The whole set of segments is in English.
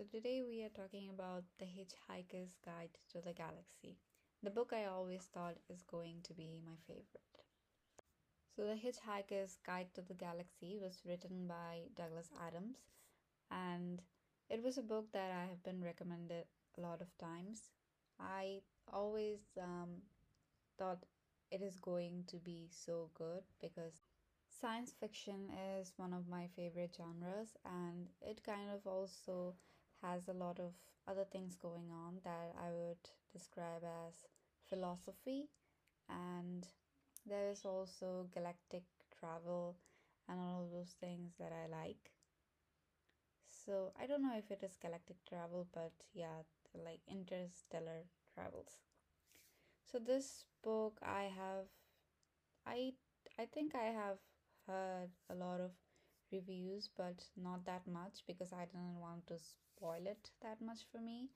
So, today we are talking about The Hitchhiker's Guide to the Galaxy, the book I always thought is going to be my favorite. So, The Hitchhiker's Guide to the Galaxy was written by Douglas Adams, and it was a book that I have been recommended a lot of times. I always um, thought it is going to be so good because science fiction is one of my favorite genres and it kind of also has a lot of other things going on that I would describe as philosophy and there is also galactic travel and all of those things that I like. So I don't know if it is galactic travel, but yeah, like interstellar travels. So this book I have I I think I have heard a lot of reviews but not that much because I didn't want to spoil it that much for me.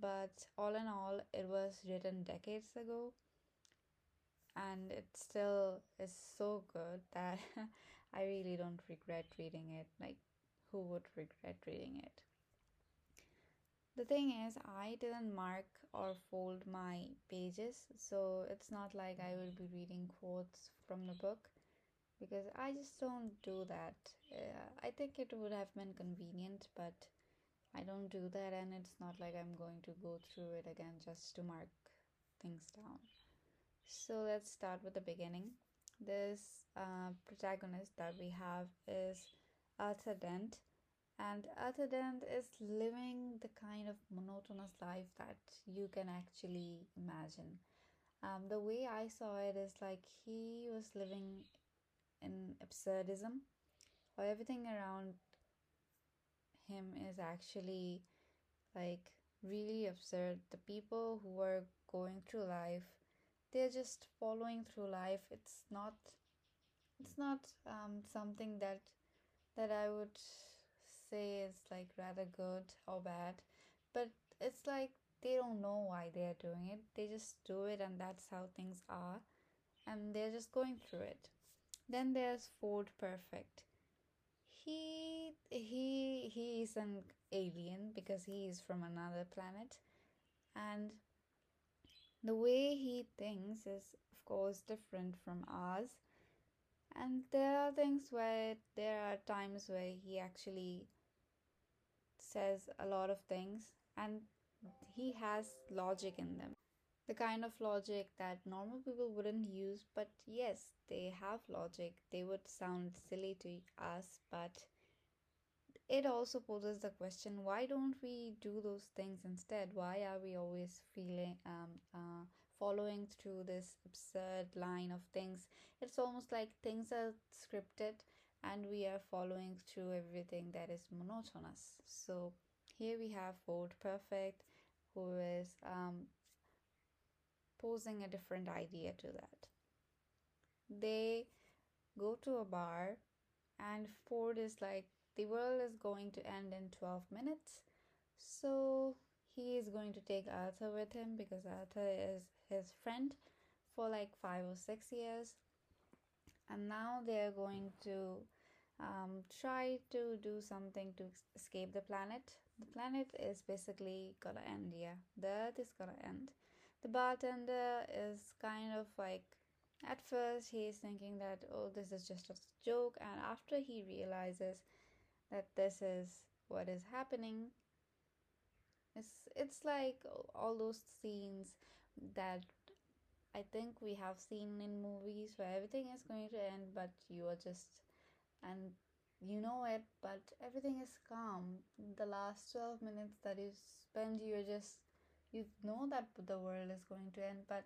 But all in all it was written decades ago and it still is so good that I really don't regret reading it. Like who would regret reading it? The thing is, I didn't mark or fold my pages, so it's not like I will be reading quotes from the book because I just don't do that. Uh, I think it would have been convenient, but I don't do that, and it's not like I'm going to go through it again just to mark things down. So let's start with the beginning. This uh, protagonist that we have is Arthur Dent and Arthur Dent is living the kind of monotonous life that you can actually imagine. Um, the way I saw it is like he was living in absurdism, or everything around him is actually like really absurd. The people who are going through life, they're just following through life. It's not, it's not um, something that that I would say is like rather good or bad, but it's like they don't know why they're doing it. They just do it, and that's how things are, and they're just going through it. Then there's Ford Prefect. He he he is an alien because he is from another planet, and the way he thinks is of course different from ours and there are things where there are times where he actually says a lot of things and he has logic in them. The kind of logic that normal people wouldn't use, but yes, they have logic. They would sound silly to us, but it also poses the question why don't we do those things instead? Why are we always feeling um, uh, following through this absurd line of things? It's almost like things are scripted and we are following through everything that is monotonous. So here we have Ford Prefect, who is um, posing a different idea to that. They go to a bar, and Ford is like, the world is going to end in 12 minutes. So he is going to take Arthur with him because Arthur is his friend for like five or six years and now they are going to um, try to do something to escape the planet. The planet is basically gonna end, yeah. The earth is gonna end. The bartender is kind of like, at first, he's thinking that, oh, this is just a joke, and after he realizes that this is what is happening, it's, it's like all those scenes that I think we have seen in movies where everything is going to end, but you are just, and you know it, but everything is calm. The last 12 minutes that you spend, you're just, you know that the world is going to end, but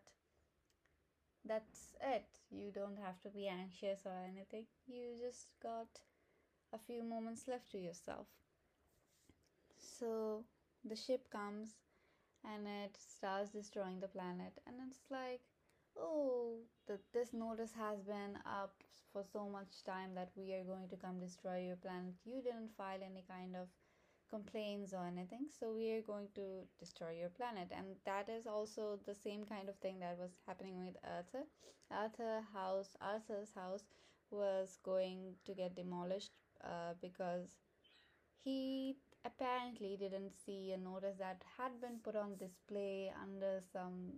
that's it. You don't have to be anxious or anything. You just got a few moments left to yourself. So the ship comes and it starts destroying the planet, and it's like, oh the, this notice has been up for so much time that we are going to come destroy your planet you didn't file any kind of complaints or anything so we are going to destroy your planet. And that is also the same kind of thing that was happening with arthur arthur house arthur's house was going to get demolished uh, because he apparently didn't see a notice that had been put on display under some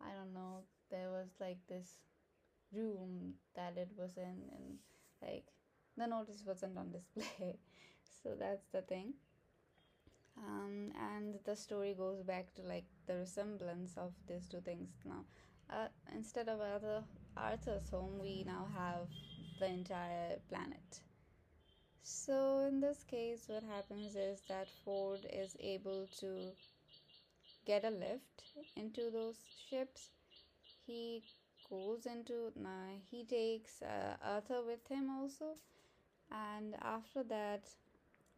I don't know there was like this room that it was in and like the notice wasn't on display. So that's the thing um, and the story goes back to like the resemblance of these two things now. Uh, instead of Arthur, Arthur's home we now have the entire planet. So in this case what happens is that Ford is able to get a lift into those ships. He goes into uh, he takes uh, Arthur with him also. And after that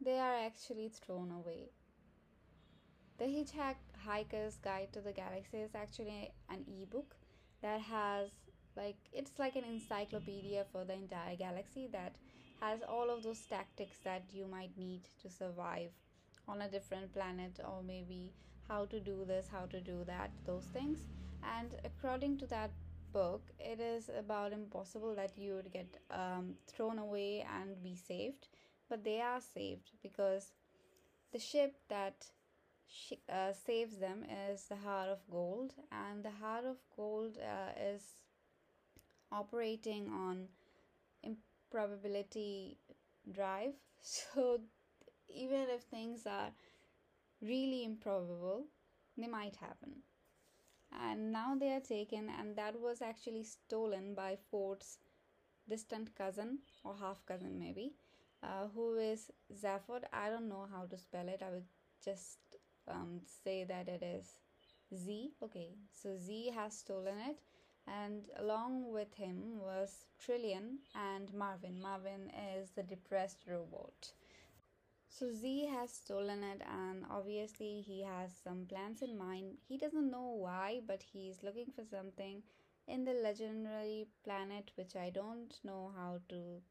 they are actually thrown away the hitchhiker's guide to the galaxy is actually an ebook that has like it's like an encyclopedia for the entire galaxy that has all of those tactics that you might need to survive on a different planet or maybe how to do this how to do that those things. And according to that book it is about impossible that you would get um, thrown away and be saved. But they are saved because the ship that sh- uh, saves them is the heart of gold. And the heart of gold uh, is operating on improbability drive. So even if things are really improbable they might happen. And now they are taken and that was actually stolen by Ford's distant cousin or half cousin maybe uh, who is Zaphod. I don't know how to spell it. I would just um, say that it is Z okay so Z has stolen it and along with him was Trillian and Marvin Marvin is the depressed robot so Z has stolen it, and obviously he has some plans in mind. He doesn't know why, but he's looking for something in the legendary planet, which I don't know how to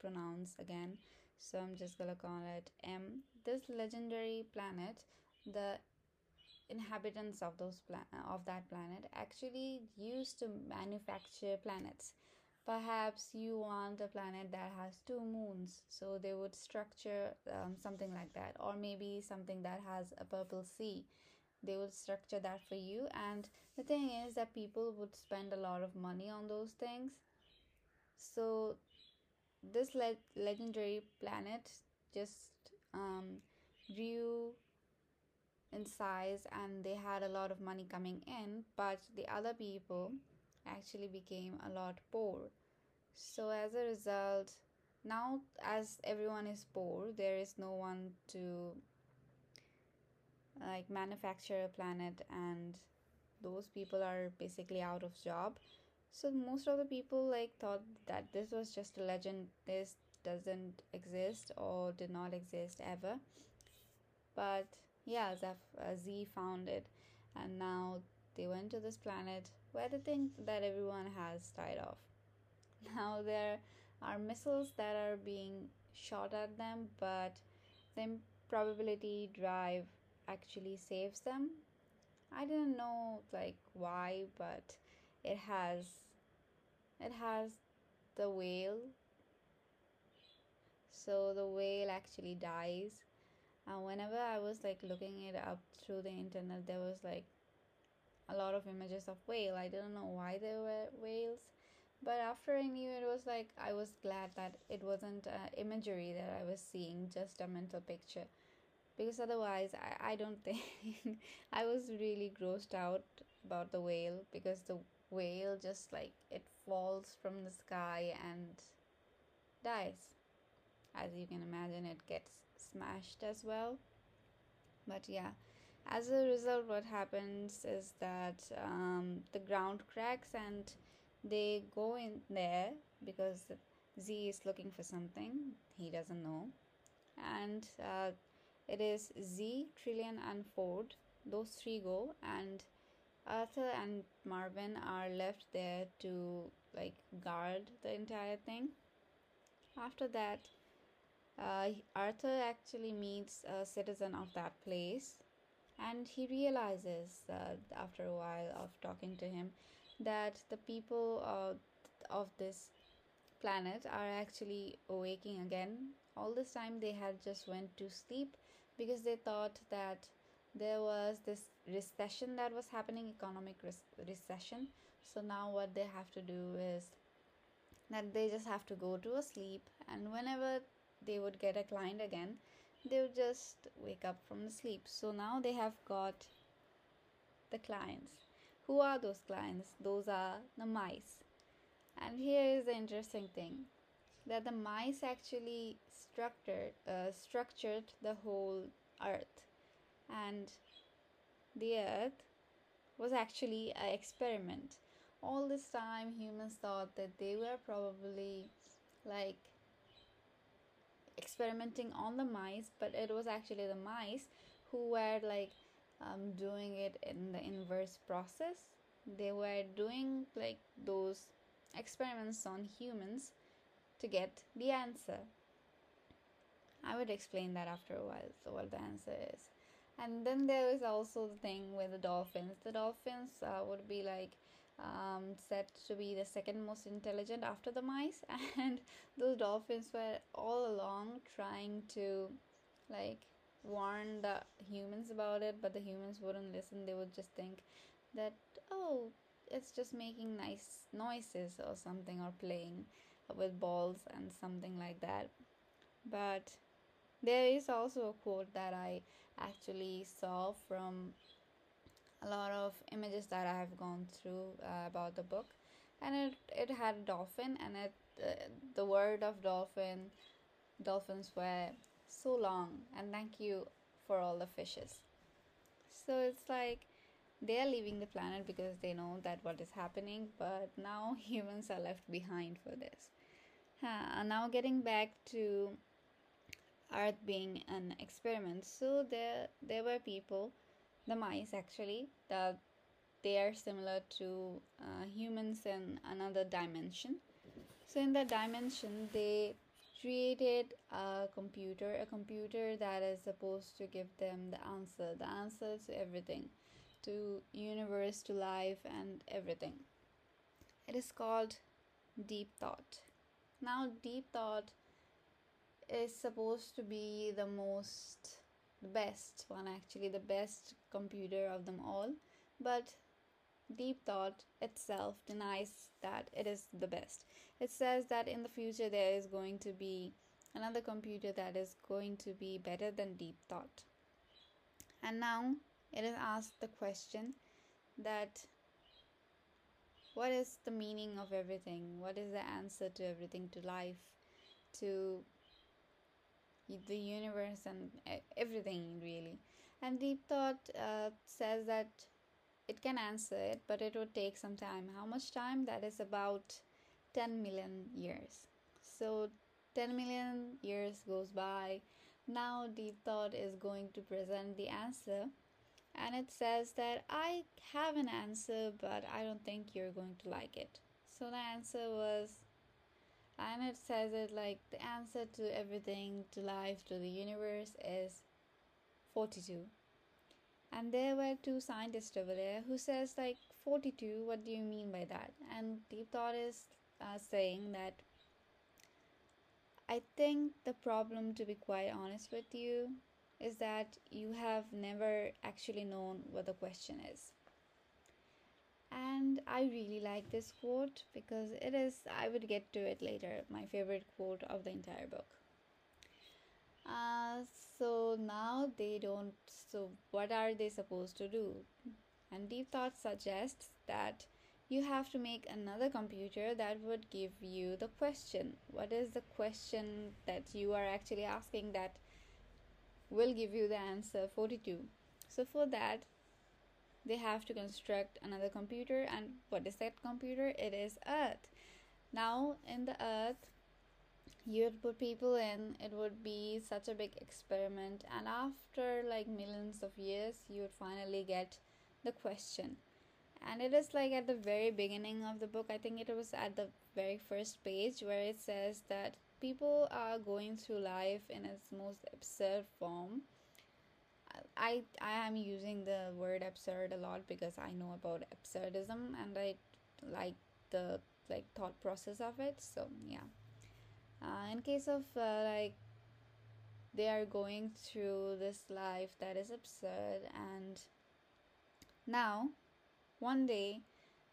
pronounce again. So I'm just gonna call it M. This legendary planet, the inhabitants of those plan of that planet actually used to manufacture planets. Perhaps you want a planet that has two moons so they would structure um, something like that. Or maybe something that has a purple sea. They would structure that for you. And the thing is that people would spend a lot of money on those things. So this le- legendary planet just um, grew in size and they had a lot of money coming in but the other people actually became a lot poor. So, as a result, now as everyone is poor, there is no one to like manufacture a planet, and those people are basically out of job. So, most of the people like thought that this was just a legend, this doesn't exist or did not exist ever. But yeah, uh, Z found it, and now they went to this planet where they think that everyone has died off. Now there are missiles that are being shot at them, but the probability drive actually saves them. I didn't know like why, but it has it has the whale. So the whale actually dies. And whenever I was like looking it up through the internet, there was like a lot of images of whale. I didn't know why there were whales, but after I knew it was like I was glad that it wasn't uh, imagery that I was seeing, just a mental picture. Because otherwise, I, I don't think I was really grossed out about the whale because the whale just like it falls from the sky and dies. As you can imagine, it gets smashed as well. But yeah, as a result what happens is that um, the ground cracks and they go in there because z is looking for something he doesn't know. And uh, it is z trillian and ford. Those three go and arthur and marvin are left there to like guard the entire thing. After that uh, arthur actually meets a citizen of that place and he realizes uh, after a while of talking to him that the people uh, of this planet are actually awaking again. All this time they had just went to sleep because they thought that there was this recession that was happening economic recession. So now what they have to do is that they just have to go to a sleep and whenever they would get a client again they would just wake up from the sleep. So now they have got the clients. Who are those clients? Those are the mice. And here is the interesting thing that the mice actually structured uh, structured the whole earth. And the earth was actually an experiment. All this time humans thought that they were probably like experimenting on the mice but it was actually the mice who were like um, doing it in the inverse process. They were doing like those experiments on humans to get the answer. I would explain that after a while so what the answer is. And then there is also the thing with the dolphins. The dolphins uh, would be like um, said to be the second most intelligent after the mice. And those dolphins were all along trying to like warn the humans about it but the humans wouldn't listen. They would just think that oh it's just making nice noises or something or playing with balls and something like that. But there is also a quote that i actually saw from a lot of images that I have gone through uh, about the book, and it it had dolphin, and it uh, the word of dolphin, dolphins were so long, and thank you for all the fishes. So it's like they are leaving the planet because they know that what is happening, but now humans are left behind for this. Now getting back to Earth being an experiment, so there there were people the mice actually that they are similar to uh, humans in another dimension. So in that dimension they created a computer a computer that is supposed to give them the answer the answer to everything to universe to life and everything. It is called deep thought. Now deep thought is supposed to be the most the best one actually the best computer of them all but deep thought itself denies that it is the best. It says that in the future there is going to be another computer that is going to be better than deep thought. And now it is asked the question that what is the meaning of everything? What is the answer to everything to life to the universe and everything really. And deep thought uh, says that it can answer it but it would take some time. How much time? That is about 10 million years. So 10 million years goes by. Now deep thought is going to present the answer. And it says that i have an answer but i don't think you're going to like it. So the answer was and it says it like the answer to everything to life to the universe is 42 and there were two scientists over there who says like 42 what do you mean by that? And deep thought is uh, saying that i think the problem to be quite honest with you is that you have never actually known what the question is and I really like this quote because it is, I would get to it later, my favorite quote of the entire book. Uh, so now they don't, so what are they supposed to do? And Deep Thought suggests that you have to make another computer that would give you the question. What is the question that you are actually asking that will give you the answer 42? So for that, they have to construct another computer and what is that computer? It is earth. Now in the earth you would put people in it would be such a big experiment and after like millions of years you would finally get the question. And it is like at the very beginning of the book i think it was at the very first page where it says that people are going through life in its most absurd form I I am using the word absurd a lot because I know about absurdism and I like the like thought process of it. So yeah. Uh, in case of uh, like they are going through this life that is absurd and now one day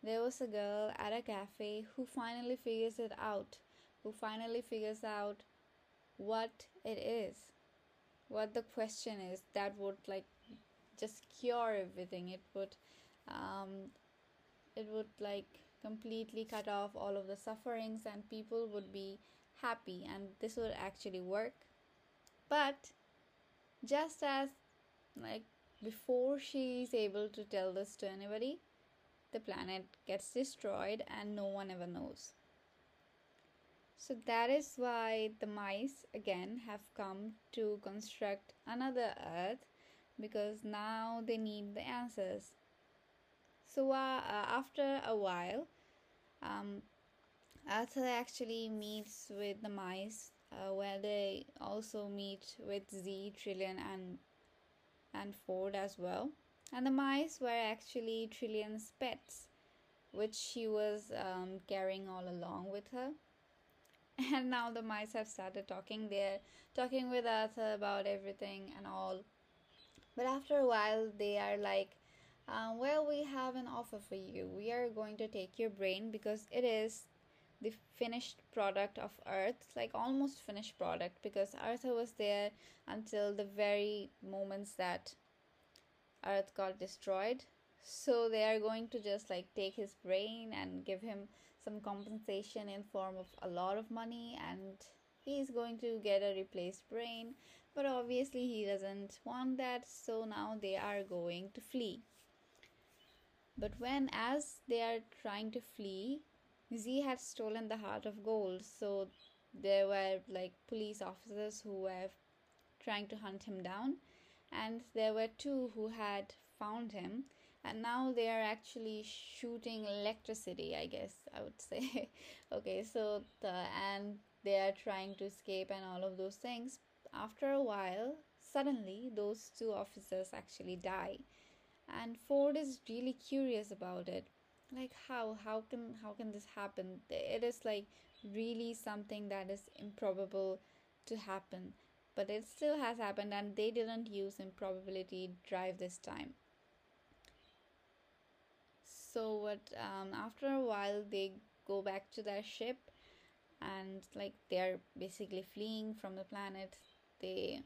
there was a girl at a cafe who finally figures it out who finally figures out what it is what the question is that would like just cure everything. It would um, it would like completely cut off all of the sufferings and people would be happy and this would actually work. But just as like before she is able to tell this to anybody the planet gets destroyed and no one ever knows so that is why the mice again have come to construct another earth because now they need the answers so uh, uh, after a while um, Arthur actually meets with the mice uh, where they also meet with Z, Trillian and and Ford as well. And the mice were actually Trillian's pets, which she was um, carrying all along with her. And now the mice have started talking. They're talking with Arthur about everything and all. But after a while, they are like, um, well, we have an offer for you. We are going to take your brain because it is the finished product of Earth, like almost finished product, because Arthur was there until the very moments that Earth got destroyed. So they are going to just like take his brain and give him some compensation in form of a lot of money and he's going to get a replaced brain. But obviously he doesn't want that so now they are going to flee. But when as they are trying to flee Z had stolen the heart of gold, so there were like police officers who were trying to hunt him down, and there were two who had found him, and now they are actually shooting electricity, I guess I would say. okay, so the and they are trying to escape and all of those things. After a while, suddenly those two officers actually die, and Ford is really curious about it. Like how how can how can this happen? It is like really something that is improbable to happen. But it still has happened and they didn't use improbability drive this time so what um, after a while they go back to their ship and like they're basically fleeing from the planet. They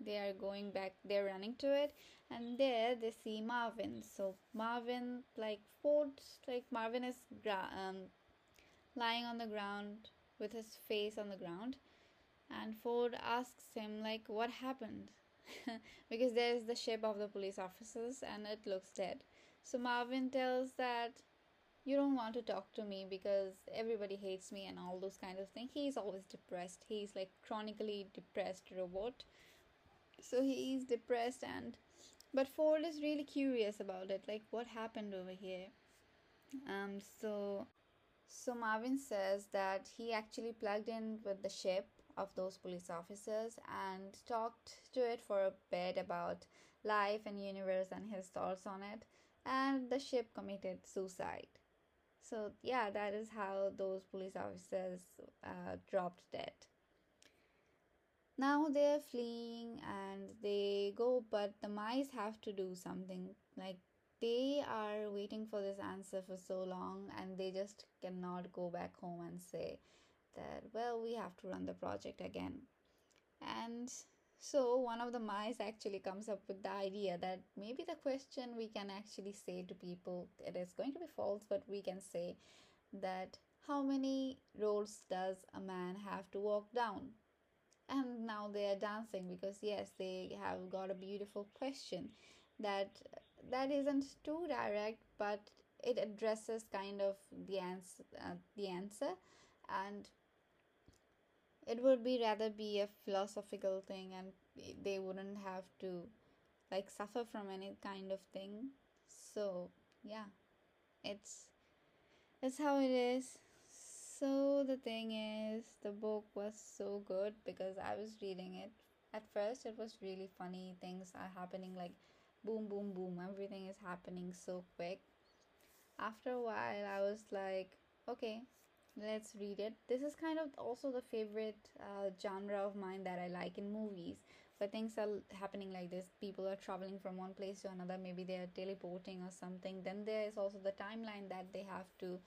they are going back they're running to it and there they see marvin. So marvin like ford like marvin is gra- um, lying on the ground with his face on the ground. And ford asks him like what happened? Because there's the ship of the police officers and it looks dead so marvin tells that you don't want to talk to me because everybody hates me and all those kind of things. He's always depressed. He's like chronically depressed robot. So he's depressed and but ford is really curious about it like what happened over here? Um so so marvin says that he actually plugged in with the ship of those police officers and talked to it for a bit about life and universe and his thoughts on it and the ship committed suicide. So yeah that is how those police officers uh, dropped dead. Now they're fleeing and they go but the mice have to do something. Like they are waiting for this answer for so long and they just cannot go back home and say that well we have to run the project again. And so one of the mice actually comes up with the idea that maybe the question we can actually say to people it is going to be false but we can say that how many roads does a man have to walk down? And now they are dancing because yes they have got a beautiful question that that isn't too direct but it addresses kind of the answer uh, the answer. And it would be rather be a philosophical thing and they wouldn't have to like suffer from any kind of thing so yeah it's it's how it is so the thing is, the book was so good because I was reading it. At first, it was really funny. Things are happening like boom, boom, boom. Everything is happening so quick. After a while, I was like, okay, let's read it. This is kind of also the favorite uh, genre of mine that I like in movies. But things are happening like this. People are traveling from one place to another. Maybe they are teleporting or something. Then there is also the timeline that they have to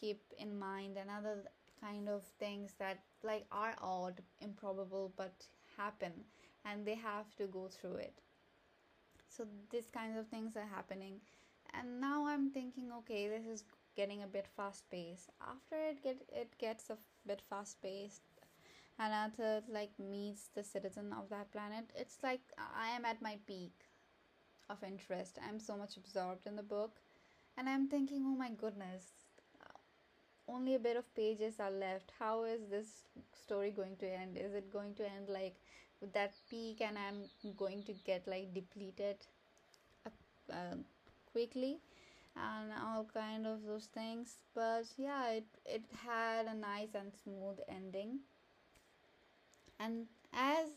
keep in mind. Another kind of things that like are odd, improbable, but happen, and they have to go through it. So these kinds of things are happening, and now I'm thinking, okay, this is getting a bit fast paced. After it get it gets a bit fast paced, and Arthur like meets the citizen of that planet. It's like I am at my peak of interest. I'm so much absorbed in the book, and I'm thinking, oh my goodness, only a bit of pages are left. How is this story going to end? Is it going to end like with that peak, and I'm going to get like depleted uh quickly? And all kind of those things. But yeah it it had a nice and smooth ending. And as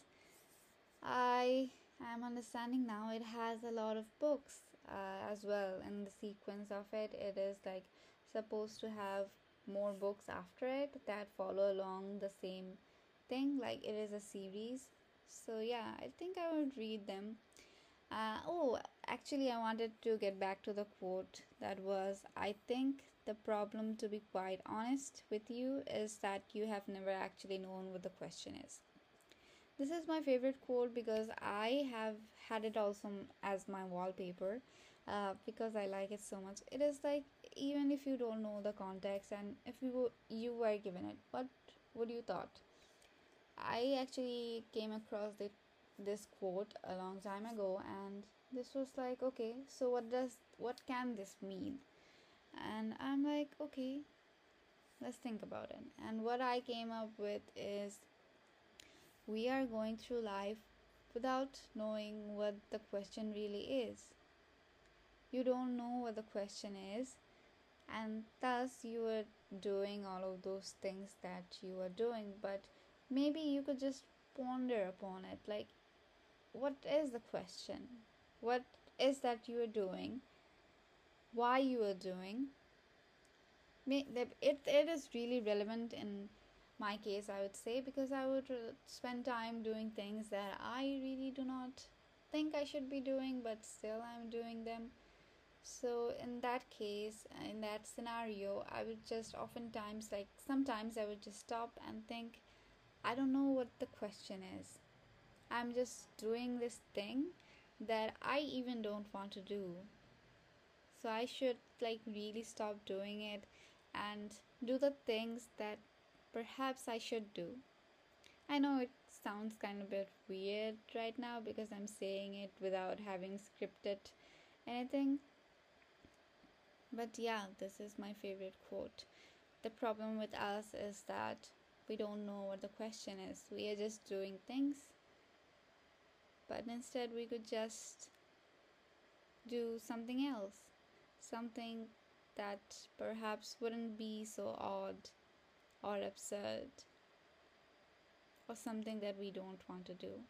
i am understanding now it has a lot of books uh, as well. In the sequence of it it is like supposed to have more books after it that follow along the same thing. Like it is a series. So yeah i think i would read them uh, oh, actually, I wanted to get back to the quote that was I think the problem, to be quite honest with you, is that you have never actually known what the question is. This is my favorite quote because I have had it also as my wallpaper uh, because I like it so much. It is like even if you don't know the context and if you you were given it, what would you thought? I actually came across it this quote a long time ago and this was like okay so what does what can this mean? And i'm like okay let's think about it. And what i came up with is we are going through life without knowing what the question really is. You don't know what the question is and thus you are doing all of those things that you are doing. But maybe you could just ponder upon it like what is the question? What is that you are doing? Why you are doing? It, it is really relevant in my case, I would say, because I would spend time doing things that I really do not think I should be doing, but still I'm doing them. So, in that case, in that scenario, I would just oftentimes, like sometimes, I would just stop and think, I don't know what the question is. I'm just doing this thing that I even don't want to do. So I should like really stop doing it and do the things that perhaps I should do. I know it sounds kind of a bit weird right now because I'm saying it without having scripted anything. But yeah, this is my favorite quote. The problem with us is that we don't know what the question is. We are just doing things but instead we could just do something else. Something that perhaps wouldn't be so odd or absurd or something that we don't want to do